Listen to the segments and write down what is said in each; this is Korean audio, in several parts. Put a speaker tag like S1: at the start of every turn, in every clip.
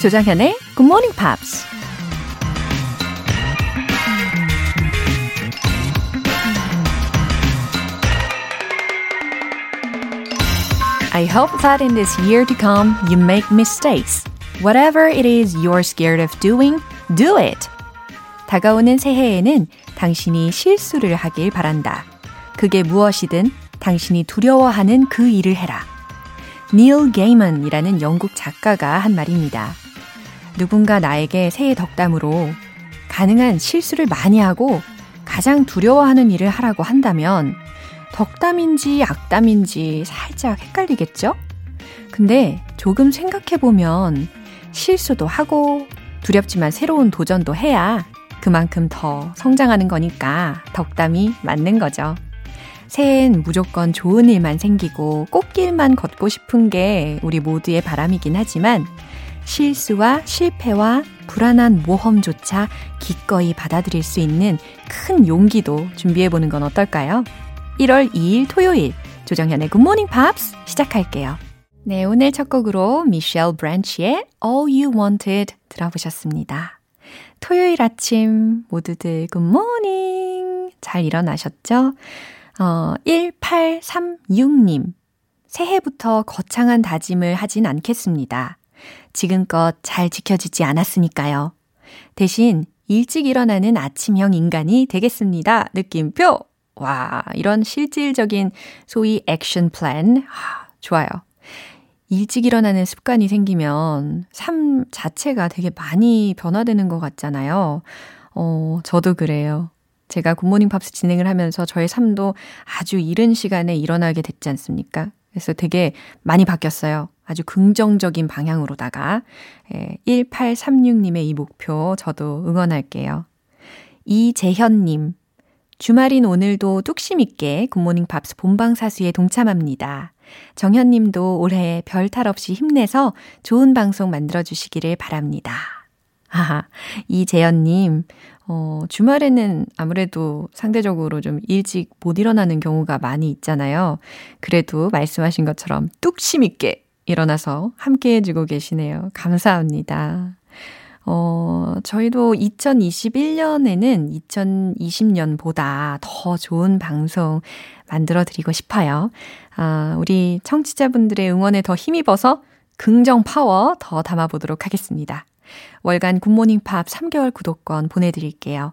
S1: 조장현의 Good Morning Pops. I hope that in this year to come you make mistakes. Whatever it is you're scared of doing, do it. 다가오는 새해에는 당신이 실수를 하길 바란다. 그게 무엇이든 당신이 두려워하는 그 일을 해라. 닐 게이먼이라는 영국 작가가 한 말입니다. 누군가 나에게 새해 덕담으로 가능한 실수를 많이 하고 가장 두려워하는 일을 하라고 한다면 덕담인지 악담인지 살짝 헷갈리겠죠? 근데 조금 생각해보면 실수도 하고 두렵지만 새로운 도전도 해야 그만큼 더 성장하는 거니까 덕담이 맞는 거죠. 새해엔 무조건 좋은 일만 생기고 꽃길만 걷고 싶은 게 우리 모두의 바람이긴 하지만 실수와 실패와 불안한 모험조차 기꺼이 받아들일 수 있는 큰 용기도 준비해보는 건 어떨까요? 1월 2일 토요일 조정현의 굿모닝 팝스 시작할게요. 네, 오늘 첫 곡으로 미셸 브랜치의 All You Wanted 들어보셨습니다. 토요일 아침 모두들 굿모닝 잘 일어나셨죠? 어, 1836님. 새해부터 거창한 다짐을 하진 않겠습니다. 지금껏 잘 지켜지지 않았으니까요. 대신 일찍 일어나는 아침형 인간이 되겠습니다. 느낌표! 와, 이런 실질적인 소위 액션 플랜. 아, 좋아요. 일찍 일어나는 습관이 생기면 삶 자체가 되게 많이 변화되는 것 같잖아요. 어, 저도 그래요. 제가 굿모닝 팝스 진행을 하면서 저의 삶도 아주 이른 시간에 일어나게 됐지 않습니까? 그래서 되게 많이 바뀌었어요. 아주 긍정적인 방향으로다가. 예, 1836님의 이 목표 저도 응원할게요. 이재현님, 주말인 오늘도 뚝심 있게 굿모닝 팝스 본방 사수에 동참합니다. 정현 님도 올해 별 탈 없이 힘내서 좋은 방송 만들어 주시기를 바랍니다. 하하, 이재현 님, 어, 주말에는 아무래도 상대적으로 좀 일찍 못 일어나는 경우가 많이 있잖아요. 그래도 말씀하신 것처럼 뚝심 있게 일어나서 함께 해주고 계시네요. 감사합니다. 어, 저희도 2021년에는 2020년보다 더 좋은 방송 만들어 드리고 싶어요. 아, 우리 청취자분들의 응원에 더 힘입어서 긍정 파워 더 담아보도록 하겠습니다. 월간 굿모닝 팝스 3개월 구독권 보내드릴게요.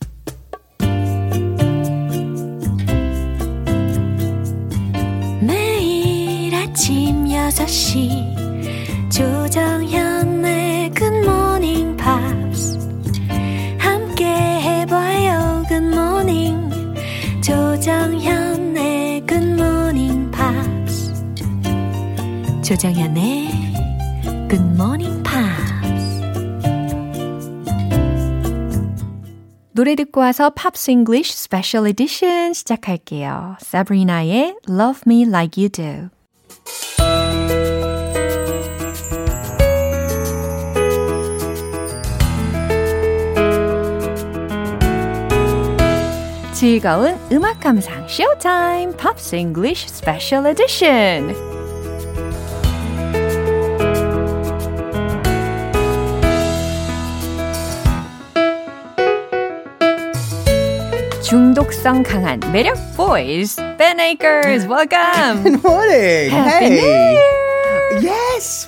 S1: 아침 6시 조정현의 굿모닝 팝스 함께 해봐요 굿모닝 조정현의 굿모닝 팝스 조정현의 굿모닝 팝스 노래 듣고 와서 Pops English Special Edition 시작할게요. 사브리나의 Love Me Like You Do 즐거운 음악 감상 쇼타임 팝스 잉글리쉬 스페셜 에디션 중독성 강한 매력 보이스 Ben Akers welcome
S2: Good morning
S1: Happy
S2: hey
S1: New Year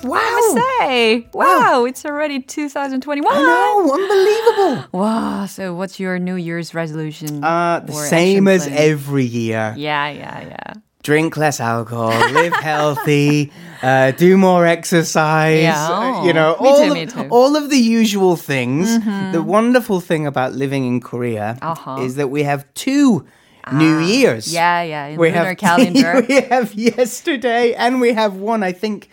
S2: Yes! Wow!
S1: say. Wow, wow, it's already 2021.
S2: I know, unbelievable.
S1: Wow, so what's your New Year's resolution?
S2: Uh, the same as
S1: plan?
S2: every year.
S1: Yeah, yeah, yeah.
S2: Drink less alcohol, live healthy, uh, do more exercise.
S1: Yeah,
S2: uh,
S1: oh,
S2: you know,
S1: me
S2: all,
S1: too,
S2: of,
S1: me too.
S2: all of the usual things. The wonderful thing about living in Korea
S1: Uh-huh.
S2: is that we have two New Years.
S1: Yeah, yeah. In
S2: we
S1: lunar
S2: have
S1: calendar.
S2: we have yesterday and we have one I think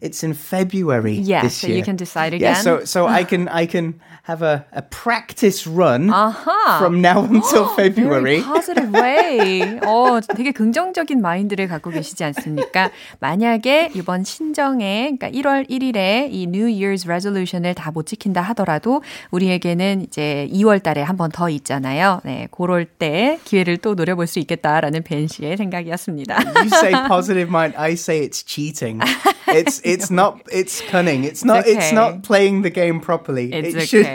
S2: it's in February
S1: Yeah, so
S2: year.
S1: you can decide again.
S2: Yeah, so so I can I can have a, a practice run
S1: 아하.
S2: from now until February.
S1: Very positive way. 어, 되게 긍정적인 마인드를 갖고 계시지 않습니까? 만약에 이번 신정에, 그러니까 1월 1일에 이 New Year's resolution을 다 못 지킨다 하더라도 우리에게는 이제 2월 달에 한 번 더 있잖아요. 네, 그럴 때 기회를 또 노려볼 수 있겠다라는 벤 씨의 생각이었습니다.
S2: You say positive mind, I say it's cheating. It's it's not it's cunning. It's not it's
S1: okay.
S2: not playing the game properly.
S1: It's
S2: it should
S1: okay.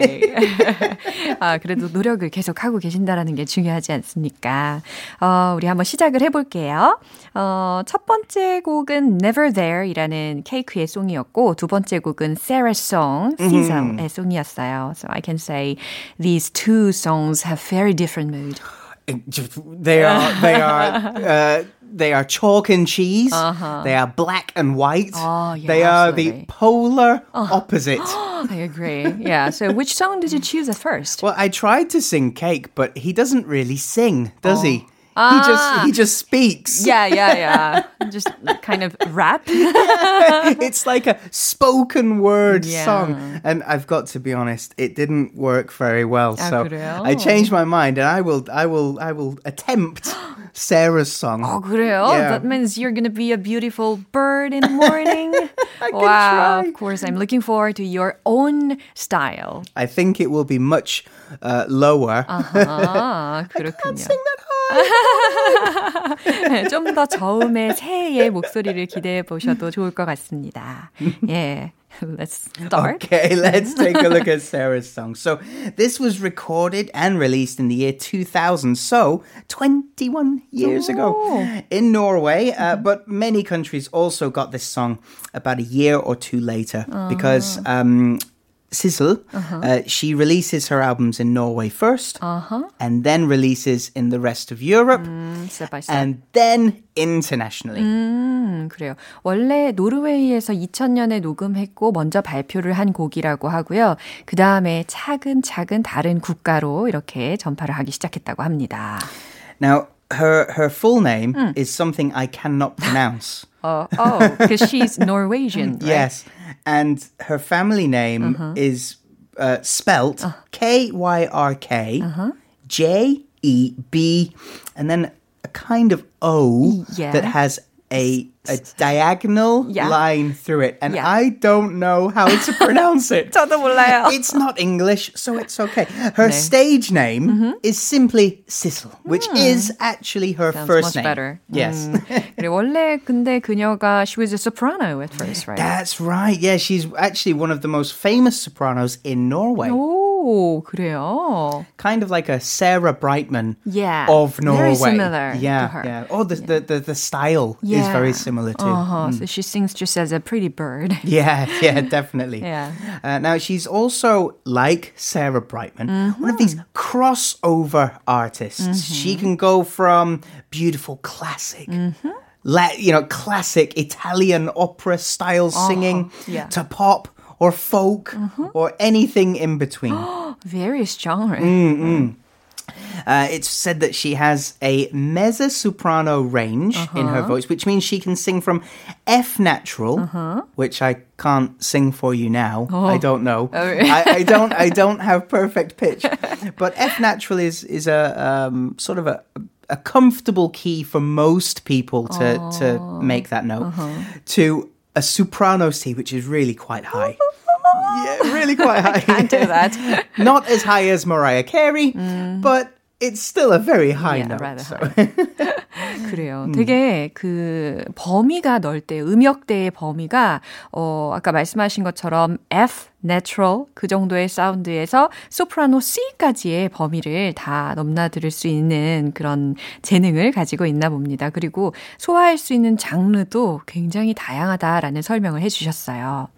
S1: 아, 그래도 노력을 계속 하고 계신다라는 게 중요하지 않습니까? 어, 우리 한번 시작을 해볼게요. 어, 첫 번째 곡은 Never There이라는 케이크의 송이었고, 두 번째 곡은 Sarah's Song, Caesar의 송이었어요. So I can say these two songs have very different mood.
S2: they are they are uh, they are chalk and cheese. Uh-huh. They are black and white.
S1: Oh, yeah,
S2: they are
S1: absolutely.
S2: the polar oh. opposite.
S1: I agree. Yeah. So which song did you choose at first?
S2: well, I tried to sing cake, but he doesn't really sing, does oh. he? He just he just speaks.
S1: Yeah, yeah, yeah. Just kind of rap.
S2: it's like a spoken word
S1: Yeah.
S2: song. And I've got to be honest, it didn't work very well.
S1: 아,
S2: so
S1: 그래요?
S2: I changed my mind and I will I will I will attempt Sarah's song.
S1: 어, 그래요?
S2: Yeah.
S1: That means you're going to be a beautiful bird in the morning.
S2: can
S1: wow,
S2: try.
S1: of course. I'm looking forward to your own style.
S2: I think it will be much uh, lower.
S1: 아, 그렇군요.
S2: Sing that high.
S1: 좀 더 저음의 새해의 목소리를 기대해 보셔도 좋을 것 같습니다. 예. Let's start.
S2: Okay, let's take a look at Sarah's song. So, this was recorded and released in the year 2000, so 21 years ago in Norway. Uh, but many countries also got this song about a year or two later because um, Sissel, uh, she releases her albums in Norway 1st and then releases in the rest of Europe
S1: step by step.
S2: and then internationally.
S1: 음, 그래요. 원래 노르웨이에서 2000년에 녹음했고 먼저 발표를 한 곡이라고 하고요. 그 다음에 차근차근 다른 국가로 이렇게 전파를 하기 시작했다고 합니다.
S2: Now, her her full name is something I cannot pronounce.
S1: 어, oh, because she's Norwegian, right?
S2: Yes, and her family name uh-huh. is uh, spelt uh. K Y R K uh-huh. J E B, and then a kind of O
S1: Yeah.
S2: that has a a diagonal
S1: Yeah.
S2: line through it, and
S1: Yeah.
S2: I don't know how to pronounce it.
S1: 저도 몰라요.
S2: It's not English, so it's okay. Her
S1: 네.
S2: stage name is simply Sissel, which is actually her
S1: Sounds
S2: first
S1: much
S2: name.
S1: better.
S2: Yes.
S1: 음, 그래, 원래 근데 그녀가 she was a soprano at first, right?
S2: That's right. Yeah, she's actually one of the most famous sopranos in Norway.
S1: 오, 그래요.
S2: Kind of like a Sarah Brightman
S1: Yeah,
S2: of
S1: very
S2: Norway.
S1: similar to
S2: yeah,
S1: her.
S2: yeah. Oh, the, the, the, the style is very similar too.
S1: Uh-huh. So she sings just as a pretty bird.
S2: Yeah, yeah, definitely.
S1: Yeah.
S2: Uh, now, she's also, like Sarah Brightman, one of
S1: Mm-hmm.
S2: these crossover artists. She can go from beautiful classic,
S1: Mm-hmm.
S2: la- you know, classic Italian opera style singing
S1: Uh-huh. yeah. Mm-hmm.
S2: to pop or folk or anything in between.
S1: Various genres.
S2: Mm. Uh, it's said that she has a mezzo soprano range in
S1: Uh-huh.
S2: her voice, which means she can sing from F natural,
S1: Uh-huh.
S2: which I can't sing for you now.
S1: Oh.
S2: I don't know. I, I don't. I don't have perfect pitch, but F natural is is a um, sort of a. A comfortable key for most people to, to make that note.
S1: Uh-huh.
S2: To a soprano C, which is really quite high. yeah, really quite high.
S1: Can't do that.
S2: Not as high as Mariah Carey, but it's still a very high
S1: Yeah,
S2: note.
S1: rather
S2: so.
S1: 그래요. 되게 그 범위가 넓대. 음역대의 범위가 어 아까 말씀하신 것처럼 F natural 그 정도의 사운드에서 소프라노 C까지의 범위를 다 넘나들 수 있는 그런 재능을 가지고 있나 봅니다. 그리고 소화할 수 있는 장르도 굉장히 다양하다라는 설명을 해 주셨어요.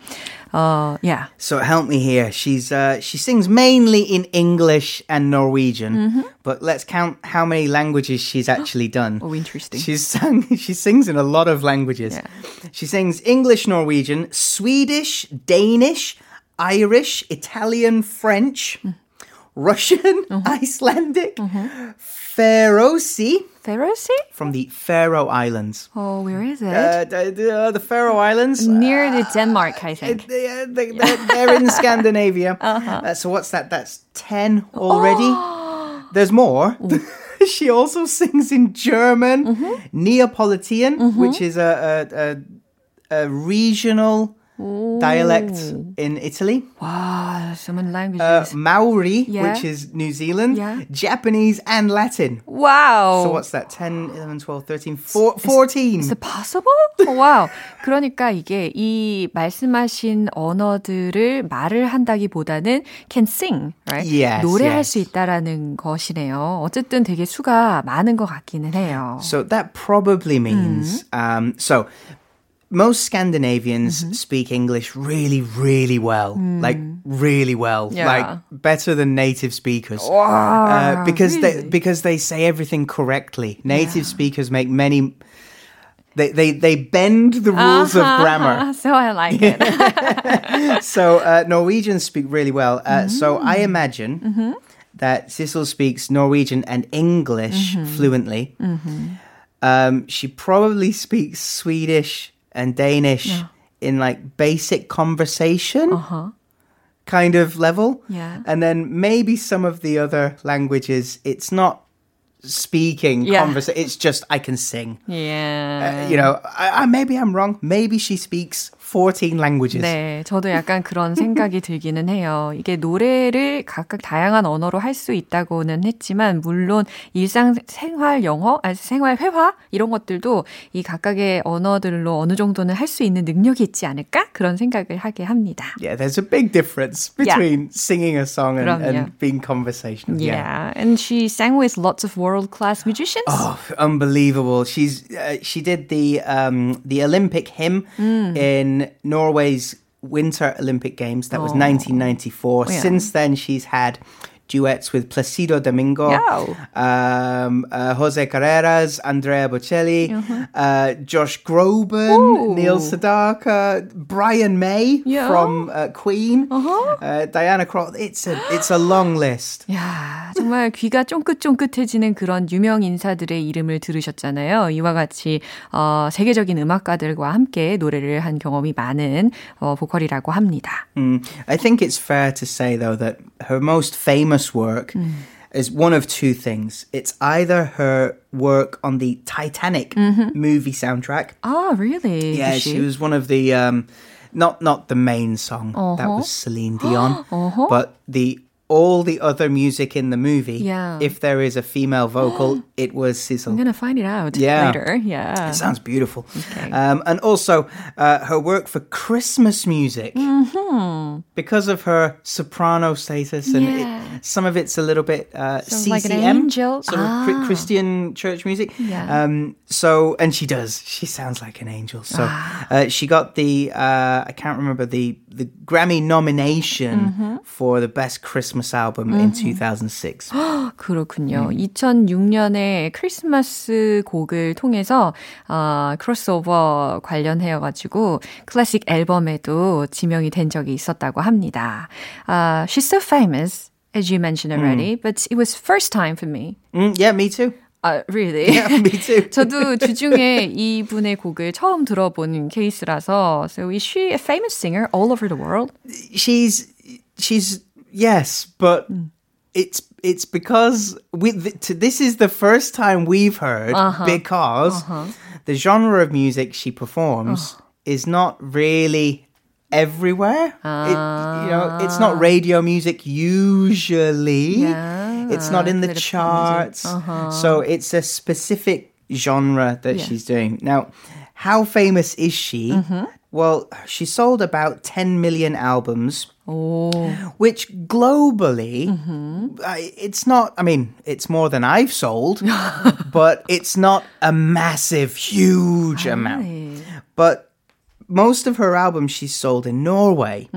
S1: 어, yeah.
S2: So help me here. She's uh, she sings mainly in English and Norwegian, but let's count how many languages she's actually done.
S1: Oh, interesting.
S2: She's sung. She sings in a lot of languages.
S1: Yeah.
S2: She sings English, Norwegian, Swedish, Danish, Irish, Italian, French, Russian, Icelandic, Faroese
S1: Faroese?
S2: from the Faroe Islands.
S1: Oh, where is it?
S2: Uh, the, the, the Faroe Islands.
S1: Near the Denmark, I
S2: Uh,
S1: think.
S2: they, uh, they, they're, they're in Scandinavia. Uh, so what's that? That's 10 already. There's more. she also sings in German, Neapolitan, which is a, a, a, a regional dialect in Italy.
S1: Wow, so many
S2: Uh,
S1: languages.
S2: Maori,
S1: Yeah.
S2: which is New Zealand,
S1: Yeah.
S2: Japanese, and Latin.
S1: wow.
S2: So what's that? 10, 11, 12, 13, four, 14.
S1: Is it possible? 와우. 그러니까 이게 이 말씀하신 언어들을 말을 한다기보다는 can sing, right?
S2: Yes,
S1: 노래할
S2: yes.
S1: 수 있다라는 것이네요. 어쨌든 되게 수가 많은 것 같기는 해요.
S2: So that probably means um, so. most Scandinavians speak English really, really well, like really well,
S1: Yeah.
S2: like better than native speakers, uh, because they because they say everything correctly. Native speakers make many. They, they, they bend the rules of grammar.
S1: So I like it.
S2: so uh, Norwegians speak really well. Uh, So I imagine that Sissel speaks Norwegian and English fluently. Um, she probably speaks Swedish and Danish in like basic conversation kind of level.
S1: Yeah.
S2: And then maybe some of the other languages, it's not speaking
S1: Yeah.
S2: conversation. It's just I can sing.
S1: yeah.
S2: Uh, you know, I, I, maybe I'm wrong. Maybe she speaks 14 languages.
S1: 네, 저도 약간 그런 생각이 들기는 해요. 이게 노래를 각각 다양한 언어로 할 수 있다고는 했지만, 물론 일상 생활 영어, 아니 생활 회화 이런 것들도 이 각각의 언어들로 어느 정도는 할 수 있는 능력이 있지 않을까 그런 생각을 하게 합니다.
S2: Yeah, there's a big difference between singing a song and, and being conversational.
S1: Yeah, and she sang with lots of world-class musicians.
S2: Oh, unbelievable! She's uh, she did the um, the Olympic hymn
S1: Mm.
S2: in Norway's Winter Olympic Games. That was
S1: Oh.
S2: 1994.
S1: Yeah.
S2: Since then, she's had duets with Placido Domingo,
S1: Yeah.
S2: um, uh, Jose Carreras, Andrea Bocelli,
S1: Uh-huh.
S2: uh, Josh Groban,
S1: Ooh.
S2: Neil Sedaka, Brian May
S1: Yeah.
S2: from uh, Queen,
S1: Uh-huh.
S2: uh, Diana Krall. It's a it's a long list.
S1: 야, 정말 귀가 쫑긋쫑긋해지는 그런 유명 인사들의 이름을 들으셨잖아요. 이와 같이 어, 세계적인 음악가들과 함께 노래를 한 경험이 많은 어, 보컬이라고 합니다.
S2: Mm. I think it's fair to say, though, that her most famous work is one of two things. It's either her work on the Titanic movie soundtrack.
S1: 아, really?
S2: Yeah,
S1: Did
S2: she was one of the um, not not the main song that
S1: Uh-huh.
S2: was Celine Dion,
S1: Uh-huh.
S2: but the all the other music in the movie.
S1: Yeah.
S2: If there is a female vocal, it was
S1: I'm gonna find it out
S2: Yeah.
S1: later. Yeah.
S2: It sounds beautiful.
S1: Okay.
S2: Um, and also uh, her work for Christmas music.
S1: Mm-hmm.
S2: Because of her soprano status, and
S1: Yeah.
S2: it, some of it's a little bit uh,
S1: So like an
S2: CCM,
S1: angel?
S2: sort of
S1: Ah.
S2: Christian church music.
S1: Yeah.
S2: Um, so, and she does. She sounds like an angel. So,
S1: Ah.
S2: uh, she got the uh, I can't remember the the Grammy nomination
S1: Mm-hmm.
S2: for the best Christmas album in 2006.
S1: 그렇군요. 2006년에 크리스마스 곡을 통해서 어, 크로스오버 관련해 가지고 클래식 앨범에도 지명이 된 적이 있었다고 합니다. Uh, she's so famous, as you mentioned already, but it was first time for me.
S2: Mm, yeah, me too.
S1: Uh, really?
S2: Yeah, me too.
S1: 저도 주중에 이분의 곡을 처음 들어본 케이스라서 So is she a famous singer all over the world?
S2: she's she's yes, but it's it's because we th- t- this is the first time we've heard because the genre of music she performs is not really everywhere. It, you know, it's not ah. radio music usually.
S1: Yeah,
S2: it's not in the
S1: it's a bit of pop music.
S2: charts. Uh-huh. So it's a specific genre that she's doing. Now, how famous is she? Mm-hmm. Well, she sold about 10 million albums,
S1: 오,
S2: which globally, mm-hmm. I- it's not, I mean, it's more than I've sold, but it's not a massive, huge amount. But most of her albums she sold in Norway.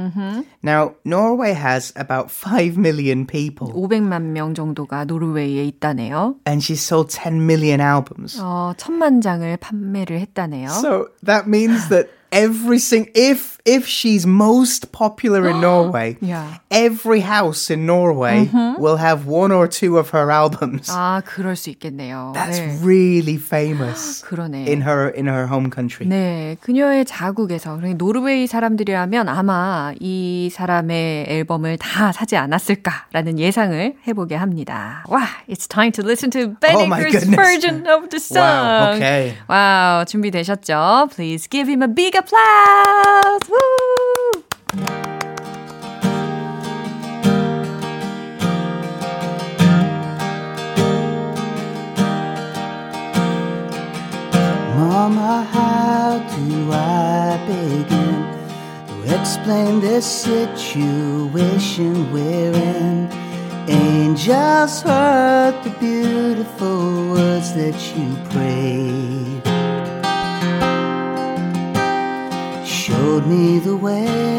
S2: Now, Norway has about 5 million people,
S1: 500만 명 정도가 노르웨이에 있다네요.
S2: and she sold 10 million albums.
S1: 어, 천만 장을 판매를 했다네요.
S2: So that means that every sing if if she's most popular in Norway,
S1: Yeah.
S2: every house in Norway will have one or two of her albums.
S1: 아, 그럴 수 있겠네요.
S2: That's
S1: 네.
S2: really famous
S1: 그러네.
S2: in her in her home country.
S1: 네, 그녀의 자국에서 그러니까 노르웨이 사람들이라면 아마 이 사람의 앨범을 다 사지 않았을까라는 예상을 해보게 합니다. 와, it's time to listen to Ben
S2: Oh my
S1: Aker's
S2: goodness.
S1: version of the song.
S2: Wow, okay.
S1: 와우, 준비되셨죠? Please give him a big applause. Woo!
S2: Mama, how do I begin to explain this situation we're in? Angels heard the beautiful words that you prayed. Me the way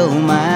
S2: oh my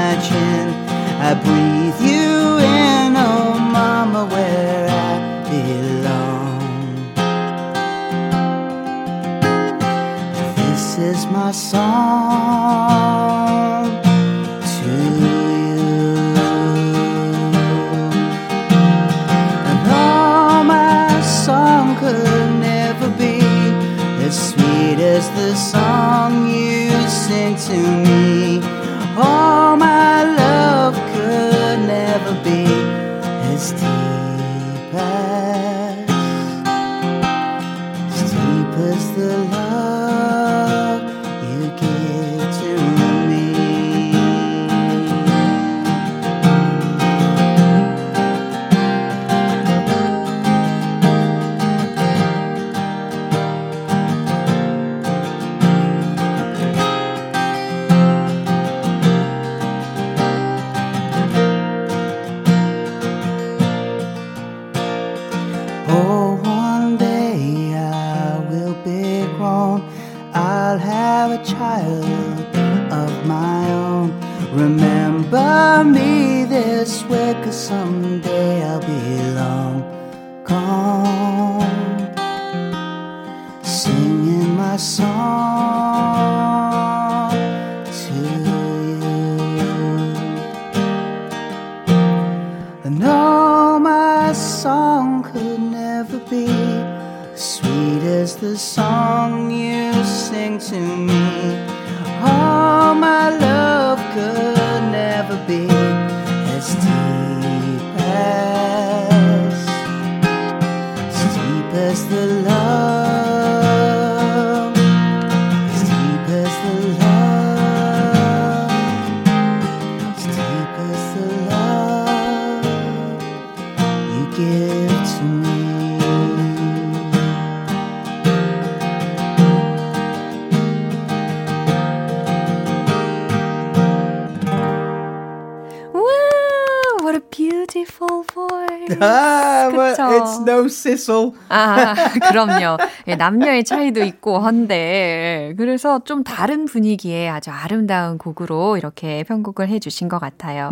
S2: no sizzle.
S1: 아, 그럼요. 예, 남녀의 차이도 있고 한데 그래서 좀 다른 분위기의 아주 아름다운 곡으로 이렇게 편곡을 해주신 것 같아요.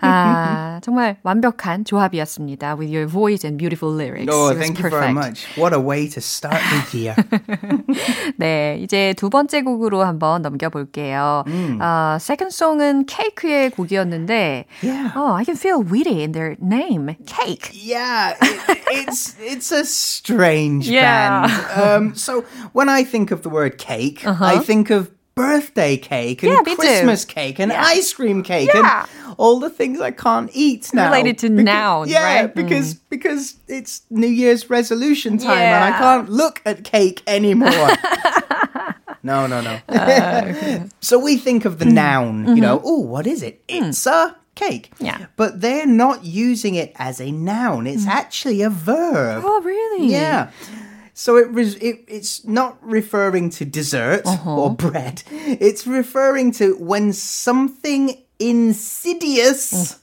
S1: 아, 정말 완벽한 조합이었습니다. With your voice and beautiful lyrics.
S2: Oh,
S1: It
S2: thank you very much. What a way to start the year.
S1: 네, 이제 두 번째 곡으로 한번 넘겨볼게요. 어, second song은 케이크의 곡이었는데,
S2: Yeah.
S1: oh, I can feel witty in their name, cake.
S2: Yeah, it, it's it's a strange
S1: Yeah.
S2: band. Um, so when I think of the word cake, I think of birthday cake and
S1: Uh-huh. Yeah.
S2: Christmas cake and
S1: Yeah.
S2: ice cream cake
S1: Yeah.
S2: and all the things I can't eat now.
S1: Related to
S2: Becau-
S1: noun,
S2: yeah,
S1: right? Mm.
S2: because because it's New Year's resolution time and I can't look at cake anymore. No, no, no. so we think of the
S1: Mm.
S2: noun, you know, oh, what is it? It's a cake.
S1: Mm. Yeah. Mm.
S2: But they're not using it as a noun. It's actually a verb.
S1: Oh, really?
S2: Yeah. So it, res- it it's not referring to dessert
S1: Uh-huh.
S2: or bread. It's referring to when something insidious
S1: Mm.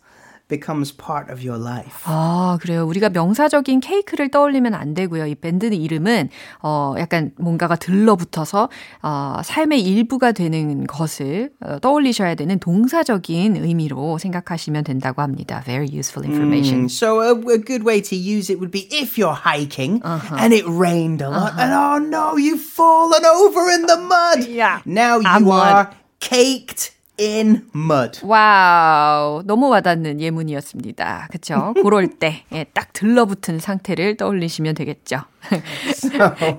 S2: Becomes part of your life.
S1: 아, 그래요. 우리가 명사적인 케이크를 떠올리면 안 되고요. 이 밴드 이름은 어 약간 뭔가가 들러붙어서 어 삶의 일부가 되는 것을 어, 떠올리셔야 되는 동사적인 의미로 생각하시면 된다고 합니다. Very useful information.
S2: Mm, So a, a good way to use it would be if you're hiking
S1: Uh-huh.
S2: and it rained a lot and oh no, you've fallen over in the mud.
S1: Yeah.
S2: Now
S1: Ah,
S2: you
S1: mud.
S2: are caked in mud.
S1: 와우, 너무 와닿는 예문이었습니다. 그쵸? 그럴 때, 예, 딱 들러붙은 상태를 떠올리시면 되겠죠.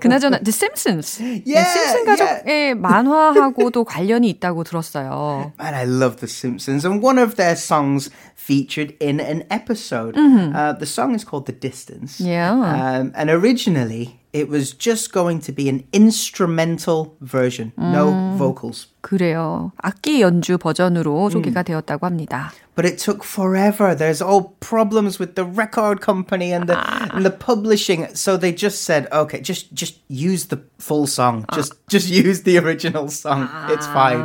S1: 그나저나, The Simpsons.
S2: Yeah,
S1: 심슨 가족의 만화하고도 관련이 있다고 들었어요.
S2: Man, I love The Simpsons, and one of their songs featured in an episode. Uh, the song is called The Distance.
S1: Yeah.
S2: Um, and originally, it was just going to be an instrumental version, no vocals.
S1: 그래요. 악기 연주 버전으로 소개가 되었다고 합니다.
S2: But it took forever. There's all problems with the record company and the and the publishing. So they just said, okay, just just use the full song. Just just use the original song. It's fine.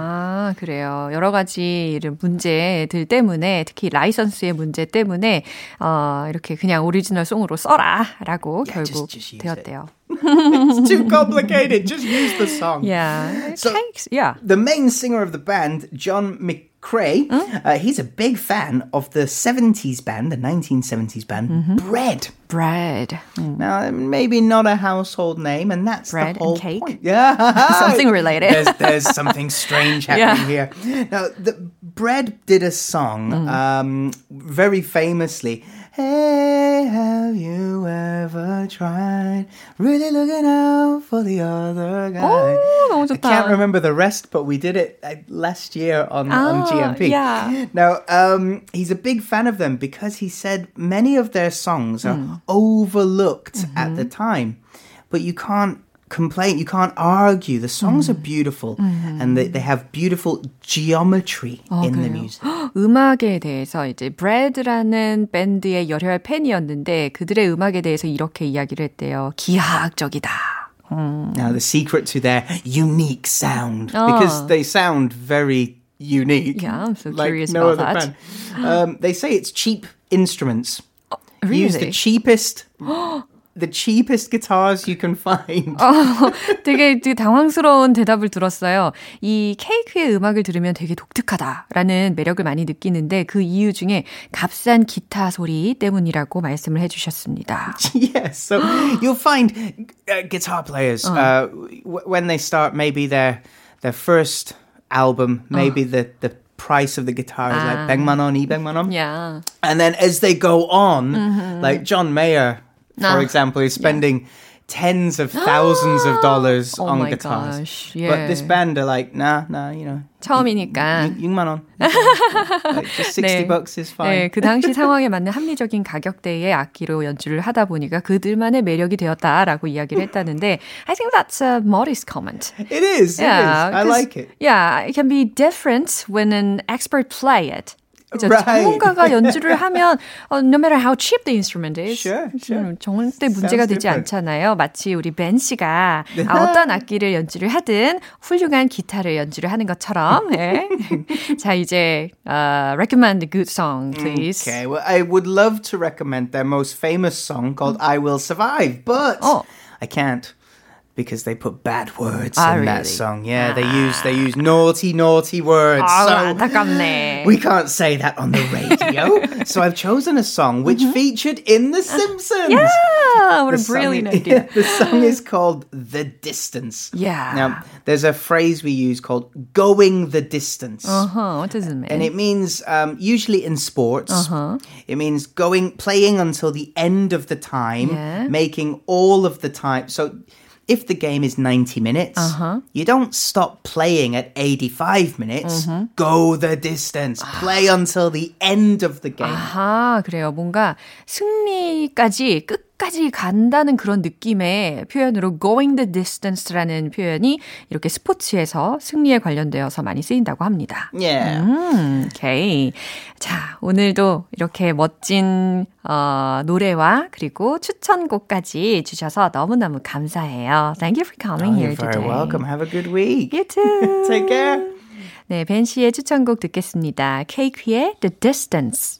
S1: 아, 그래요. 여러 가지 이런 문제들 때문에, 특히 라이선스의 문제 때문에, 어, 이렇게 그냥 오리지널 송으로 써라! 라고
S2: Yeah,
S1: 결국
S2: just- just
S1: 되었대요.
S2: It's too complicated. Just use the song.
S1: Yeah.
S2: So-
S1: Cakes, yeah.
S2: The main singer of the band, John McCrae, uh, he's a big fan of the 70s band, the 1970s band, Bread.
S1: Bread. 음,
S2: Now, maybe not a household name, and that's
S1: Bread
S2: the
S1: and cake?
S2: point. Yeah,
S1: Something related.
S2: there's, there's something strange happening here. Now, the Bread did a song um, very famously. Hey, have you ever tried really looking out for the other guy?
S1: 오, 너무
S2: I
S1: 좋다.
S2: can't remember the rest, but we did it uh, last year on, on
S1: Ah,
S2: GMP.
S1: yeah.
S2: Now, um, he's a big fan of them because he said many of their songs are
S1: Hmm.
S2: overlooked at
S1: Mm-hmm.
S2: the time, but you can't complain, you can't argue. The songs
S1: Mm.
S2: are beautiful and they, they have beautiful geometry in the
S1: 그래요?
S2: music.
S1: 음악에 대해서 이제 브래드라는 밴드의 열혈 팬이었는데 그들의 음악에 대해서 이렇게 이야기를 했대요. 기하학적이다.
S2: Now, the secret to their unique sound,
S1: Oh.
S2: because they sound very unique.
S1: Yeah, I'm so
S2: like
S1: curious
S2: no
S1: about
S2: other
S1: that.
S2: band. Um, they say it's cheap instruments. Use the
S1: Really?
S2: cheapest, the cheapest guitars you can find.
S1: 되게, 되게 당황스러운 대답을 들었어요. 이 케이크의 음악을 들으면 되게 독특하다라는 매력을 많이 느끼는데 그 이유 중에 값싼 기타 소리 때문이라고 말씀을 해주셨습니다.
S2: yes, so you'll find uh, guitar players uh, w- when they start maybe their their first album, maybe the the price of the guitar is like 100만 원, 200만 원.
S1: 야,
S2: And then as they go on, like John Mayer, for
S1: Ah,
S2: example, is spending tens of thousands of dollars
S1: Oh
S2: on
S1: my
S2: guitars.
S1: gosh,
S2: But this
S1: yeah.
S2: band are like, nah, nah, you know.
S1: 처음이니까.
S2: 6만 원. like just 60
S1: 네.
S2: bucks is
S1: 네,
S2: fine.
S1: 그 당시 상황에 맞는 합리적인 가격대의 악기로 연주를 하다 보니까 그들만의 매력이 되었다라고 이야기를 했다는데 I think that's a modest comment.
S2: It is. it is. I
S1: 'cause,
S2: like it.
S1: Yeah, it can be different when an expert play it. 그죠?
S2: Right.
S1: 전문가가 연주를 하면 uh, no matter how cheap the instrument is
S2: Sure, sure.
S1: 음, 절대 문제가 되지. 않잖아요. 마치 우리 벤 씨가 아, 어떤 악기를 연주를 하든 훌륭한 기타를 연주를 하는 것처럼. 네. 자 이제 uh, recommend a good song, please.
S2: Okay, well, I would love to recommend their most famous song called I Will Survive, but
S1: Oh.
S2: I can't. Because they put bad words
S1: Ah,
S2: in that
S1: really?
S2: song. Yeah, they use they use naughty, naughty words.
S1: 아,
S2: so
S1: 안타깝네.
S2: we can't say that on the radio. so I've chosen a song which featured in The Simpsons.
S1: Ah, what a
S2: The song
S1: brilliant
S2: is-
S1: idea.
S2: the song is called The Distance.
S1: Yeah.
S2: Now, there's a phrase we use called going the distance.
S1: Uh-huh. What does it mean?
S2: And it means, um, usually in sports, it means going, playing until the end of the time,
S1: Yeah.
S2: making all of the time. So if the game is 90 minutes, you don't stop playing at 85 minutes. Go the distance. Play until the end of the game.
S1: 아하, 그래요. 뭔가 승리까지 끝 까지 간다는 그런 느낌의 표현으로 going the distance라는 표현이 이렇게 스포츠에서 승리에 관련되어서 많이 쓰인다고 합니다.
S2: Yeah.
S1: 음, 오케이. 자, 오늘도 이렇게 멋진 어, 노래와 그리고 추천곡까지 주셔서 너무너무 감사해요. Thank you for coming
S2: Oh,
S1: here
S2: you're very
S1: today.
S2: welcome. Have a good week.
S1: You too.
S2: Take care.
S1: 네, 벤 씨의 추천곡 듣겠습니다. 케이크의 The Distance.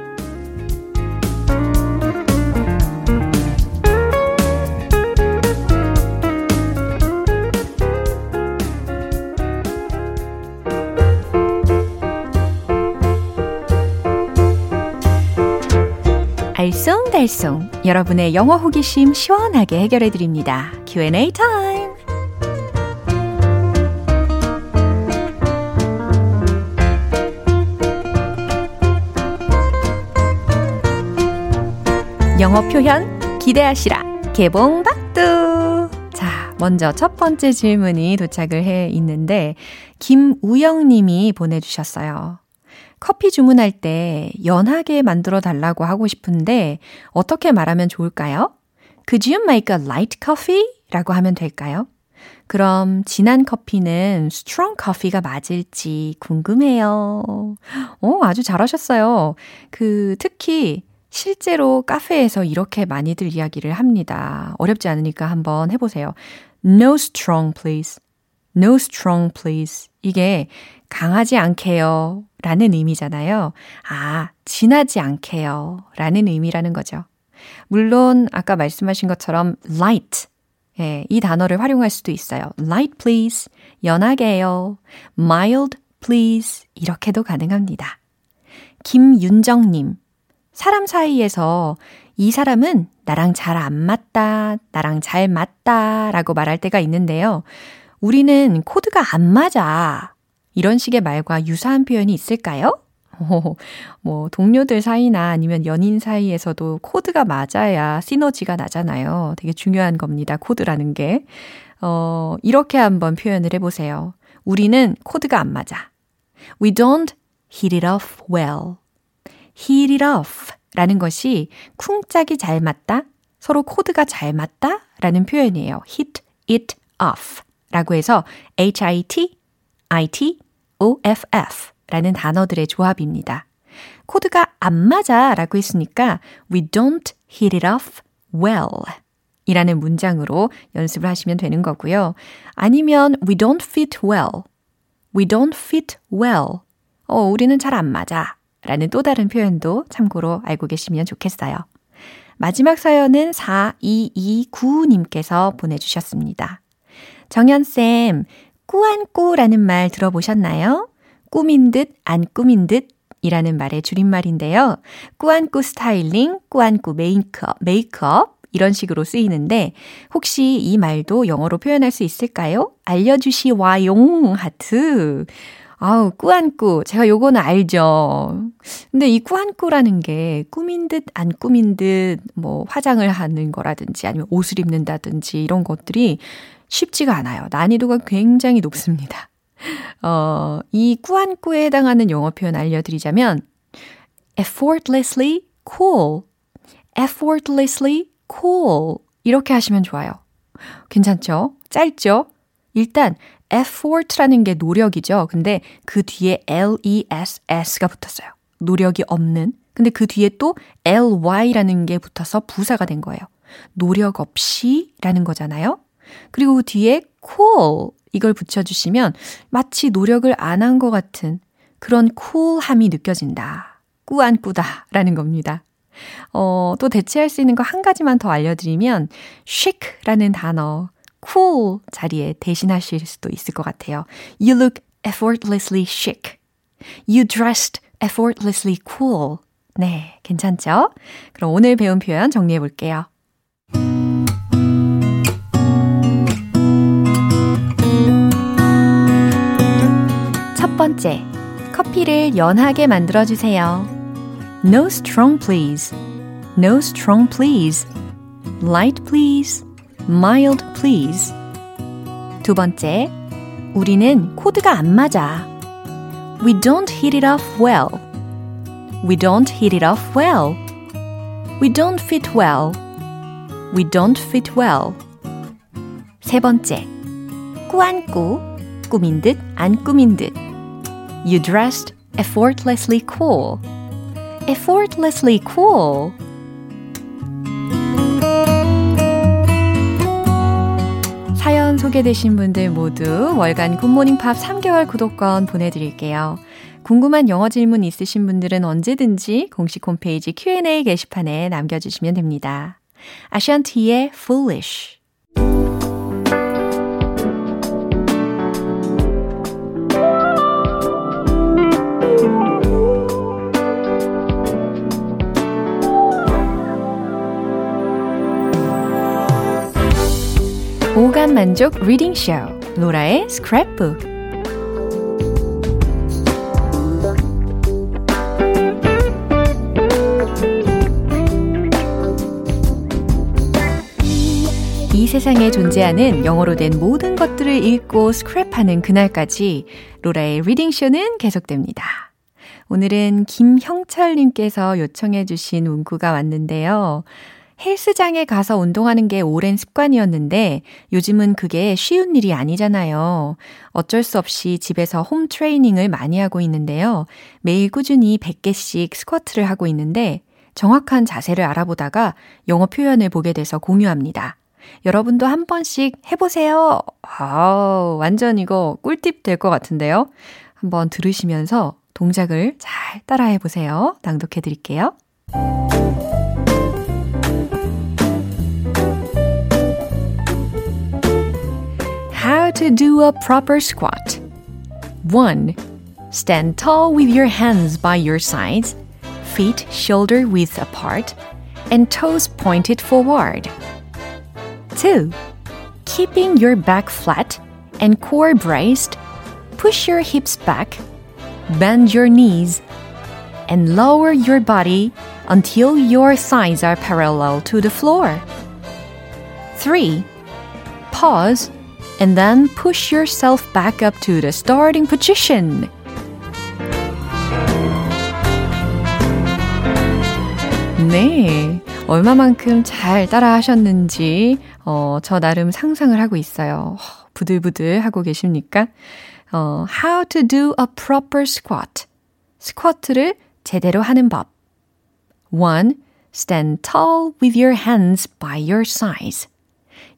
S1: 알쏭달쏭 여러분의 영어 호기심 시원하게 해결해 드립니다. Q&A 타임. 영어 표현 기대하시라. 개봉 박두. 자, 먼저 첫 번째 질문이 도착을 해 있는데 김우영 님이 보내 주셨어요. 커피 주문할 때 연하게 만들어 달라고 하고 싶은데 어떻게 말하면 좋을까요? Could you make a light coffee? 라고 하면 될까요? 그럼 진한 커피는 strong coffee가 맞을지 궁금해요. 오, 아주 잘하셨어요. 그 특히 실제로 카페에서 이렇게 많이들 이야기를 합니다. 어렵지 않으니까 한번 해보세요. No strong, please. No strong, please. 이게 강하지 않게요. 라는 의미잖아요. 아, 진하지 않게요. 라는 의미라는 거죠. 물론, 아까 말씀하신 것처럼 light. 예, 이 단어를 활용할 수도 있어요. light, please. 연하게요. mild, please. 이렇게도 가능합니다. 김윤정님. 사람 사이에서 이 사람은 나랑 잘 안 맞다, 나랑 잘 맞다 라고 말할 때가 있는데요. 우리는 코드가 안 맞아. 이런 식의 말과 유사한 표현이 있을까요? 오, 뭐, 동료들 사이나 아니면 연인 사이에서도 코드가 맞아야 시너지가 나잖아요. 되게 중요한 겁니다. 코드라는 게. 어, 이렇게 한번 표현을 해 보세요. 우리는 코드가 안 맞아. We don't hit it off well. hit it off 라는 것이 쿵짝이 잘 맞다, 서로 코드가 잘 맞다 라는 표현이에요. hit it off 라고 해서 hit, it, off 라는 단어들의 조합입니다. 코드가 안 맞아 라고 했으니까 we don't hit it off well 이라는 문장으로 연습을 하시면 되는 거고요. 아니면 we don't fit well. we don't fit well. 어, 우리는 잘 안 맞아. 라는 또 다른 표현도 참고로 알고 계시면 좋겠어요. 마지막 사연은 4229님께서 보내주셨습니다. 정연쌤, 꾸안꾸라는 말 들어보셨나요? 꾸민 듯, 안 꾸민 듯 이라는 말의 줄임말인데요. 꾸안꾸 스타일링, 꾸안꾸 메이크업, 메이크업 이런 식으로 쓰이는데 혹시 이 말도 영어로 표현할 수 있을까요? 알려주시와용 하트. 아우, 꾸안꾸. 제가 요거는 알죠. 근데 이 꾸안꾸라는 게 꾸민 듯 안 꾸민 듯 뭐 화장을 하는 거라든지 아니면 옷을 입는다든지 이런 것들이 쉽지가 않아요. 난이도가 굉장히 높습니다. 어, 이 꾸안꾸에 해당하는 영어 표현 알려드리자면 effortlessly cool, effortlessly cool 이렇게 하시면 좋아요. 괜찮죠? 짧죠? 일단 effort라는 게 노력이죠. 근데 그 뒤에 less가 붙었어요. 노력이 없는. 근데 그 뒤에 또 ly라는 게 붙어서 부사가 된 거예요. 노력 없이 라는 거잖아요. 그리고 그 뒤에 cool 이걸 붙여주시면 마치 노력을 안 한 것 같은 그런 cool함이 느껴진다. 꾸안꾸다 라는 겁니다. 어, 또 대체할 수 있는 거 한 가지만 더 알려드리면 chic라는 단어 cool 자리에 대신하실 수도 있을 것 같아요. You look effortlessly chic. You dressed effortlessly cool. 네, 괜찮죠? 그럼 오늘 배운 표현 정리해 볼게요. 첫 번째, 커피를 연하게 만들어 주세요. No strong please. No strong please. Light please. mild please. 두 번째, 우리는 코드가 안 맞아. We don't hit it off well. We don't hit it off well. We don't fit well. We don't fit well. 세 번째, 꾸안꾸, 꾸민 듯 안 꾸민 듯. You dressed effortlessly cool. Effortlessly cool. 사연 소개되신 분들 모두 월간 굿모닝 팝 3개월 구독권 보내드릴게요. 궁금한 영어 질문 있으신 분들은 언제든지 공식 홈페이지 Q&A 게시판에 남겨주시면 됩니다. 아샨티의 Foolish 오감 만족 리딩 쇼 로라의 스크랩북 이 세상에 존재하는 영어로 된 모든 것들을 읽고 스크랩하는 그날까지 로라의 리딩쇼는 계속됩니다. 오늘은 김형철님께서 요청해주신 문구가 왔는데요. 헬스장에 가서 운동하는 게 오랜 습관이었는데 요즘은 그게 쉬운 일이 아니잖아요. 어쩔 수 없이 집에서 홈 트레이닝을 많이 하고 있는데요. 매일 꾸준히 100개씩 스쿼트를 하고 있는데 정확한 자세를 알아보다가 영어 표현을 보게 돼서 공유합니다. 여러분도 한 번씩 해보세요. 아, 완전 이거 꿀팁 될 것 같은데요. 한번 들으시면서 동작을 잘 따라해 보세요. 낭독해 드릴게요. How to do a proper squat. 1. Stand tall with your hands by your sides, feet shoulder width apart, and toes pointed forward. 2. Keeping your back flat and core braced, push your hips back, bend your knees, and lower your body until your thighs are parallel to the floor. 3. Pause and then push yourself back up to the starting position. 네. 얼마만큼 잘 따라 하셨는지, 어, 저 나름 상상을 하고 있어요. 부들부들 하고 계십니까? 어, how to do a proper squat. 스쿼트를 제대로 하는 법. 1. Stand tall with your hands by your sides.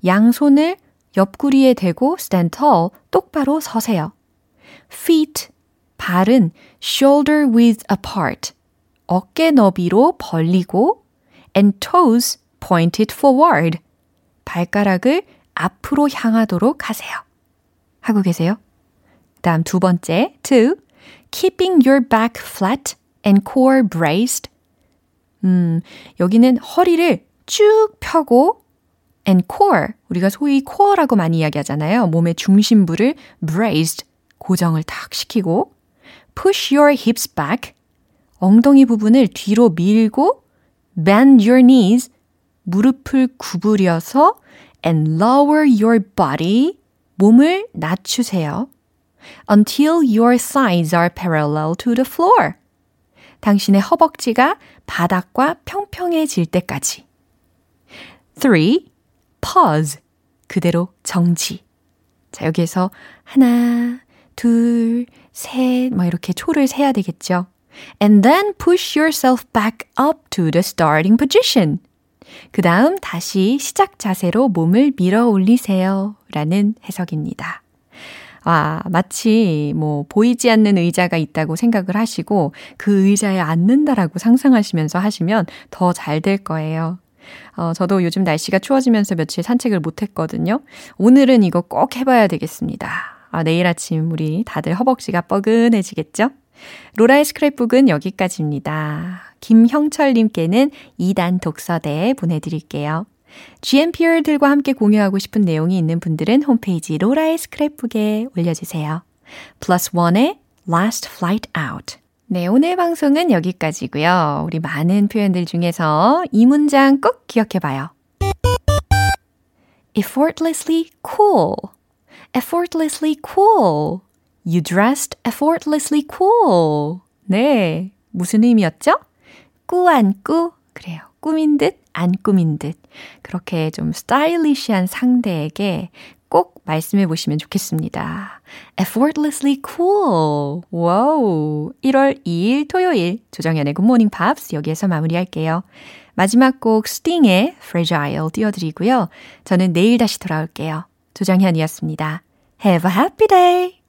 S1: 양손을 옆구리에 대고 stand tall, 똑바로 서세요. feet, 발은 shoulder width apart, 어깨 너비로 벌리고 and toes pointed forward, 발가락을 앞으로 향하도록 하세요. 하고 계세요? 다음 두 번째, two, keeping your back flat and core braced. 음, 여기는 허리를 쭉 펴고 and core, 우리가 소위 core라고 많이 이야기하잖아요. 몸의 중심부를 braced, 고정을 탁 시키고 push your hips back 엉덩이 부분을 뒤로 밀고 bend your knees 무릎을 구부려서 and lower your body 몸을 낮추세요. until your thighs are parallel to the floor. 당신의 허벅지가 바닥과 평평해질 때까지. 3. Pause. 그대로 정지. 자, 여기에서 하나, 둘, 셋, 뭐 이렇게 초를 세야 되겠죠. And then push yourself back up to the starting position. 그 다음 다시 시작 자세로 몸을 밀어 올리세요. 라는 해석입니다. 아, 마치 뭐 보이지 않는 의자가 있다고 생각을 하시고 그 의자에 앉는다라고 상상하시면서 하시면 더 잘 될 거예요. 어, 저도 요즘 날씨가 추워지면서 며칠 산책을 못 했거든요. 오늘은 이거 꼭 해봐야 되겠습니다. 아, 내일 아침 우리 다들 허벅지가 뻐근해지겠죠? 로라의 스크랩북은 여기까지입니다. 김형철님께는 2단 독서대 보내드릴게요. GMPR들과 함께 공유하고 싶은 내용이 있는 분들은 홈페이지 로라의 스크랩북에 올려주세요. 플러스 원의 Last Flight Out. 네, 오늘 방송은 여기까지고요. 우리 많은 표현들 중에서 이 문장 꼭 기억해 봐요. effortlessly cool. effortlessly cool. You dressed effortlessly cool. 네. 무슨 의미였죠? 꾸안꾸. 그래요. 꾸민 듯, 안 꾸민 듯. 그렇게 좀 스타일리시한 상대에게 꼭 말씀해 보시면 좋겠습니다. Effortlessly cool. 와우. 1월 2일 토요일 조정현의 굿모닝 팝스 여기에서 마무리할게요. 마지막 곡 스팅의 Fragile 띄워드리고요. 저는 내일 다시 돌아올게요. 조정현이었습니다. Have a happy day!